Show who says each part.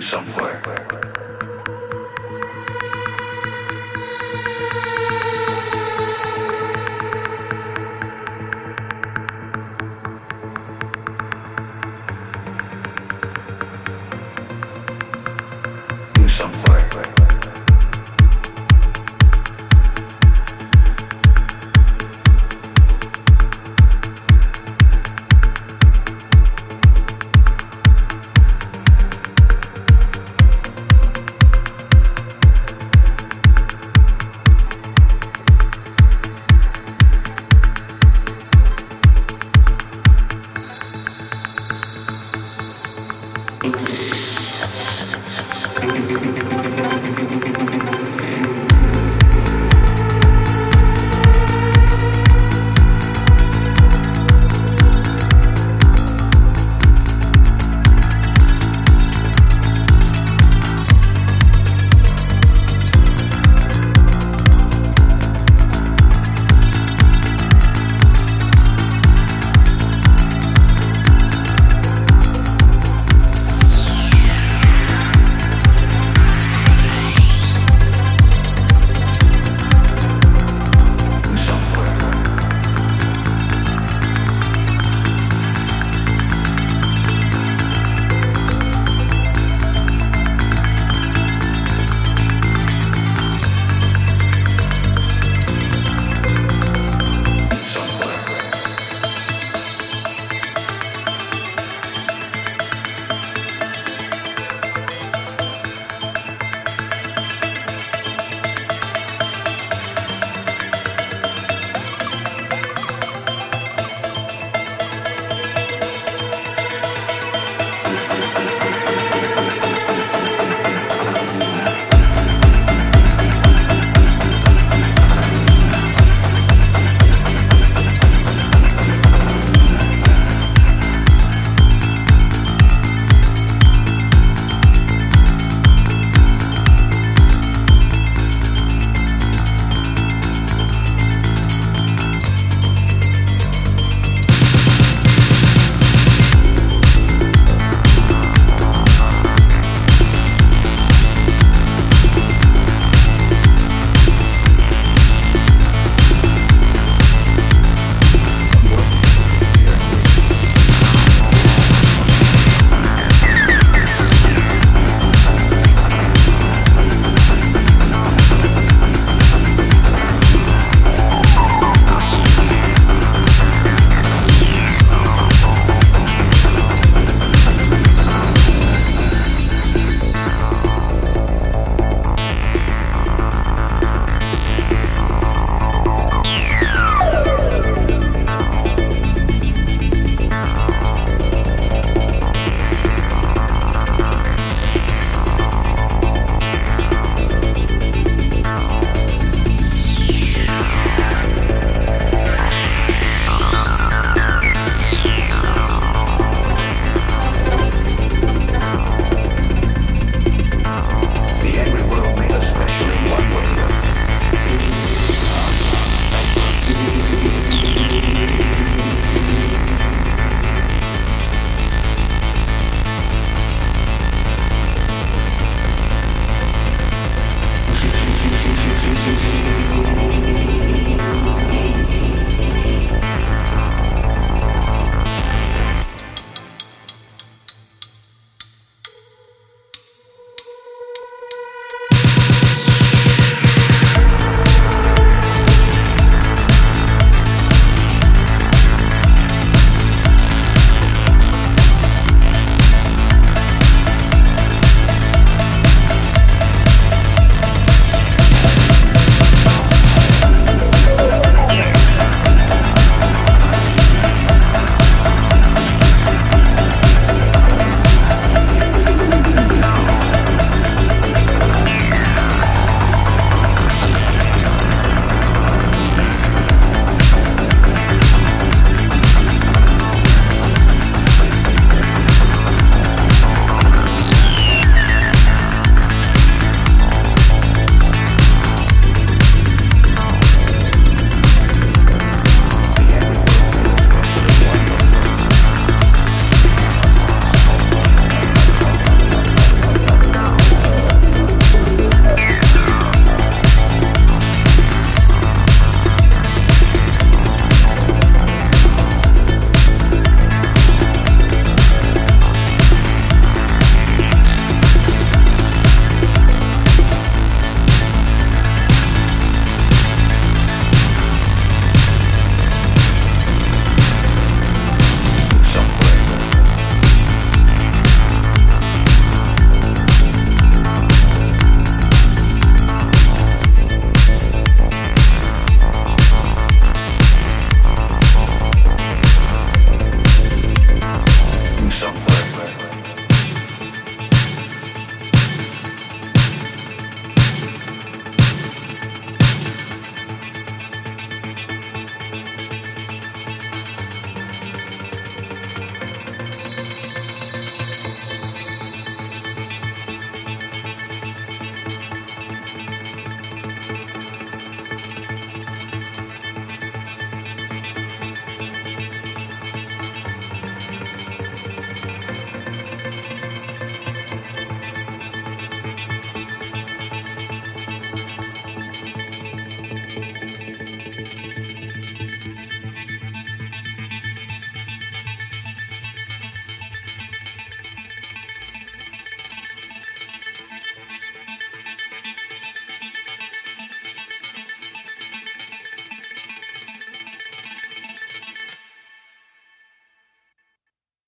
Speaker 1: somewhere. somewhere.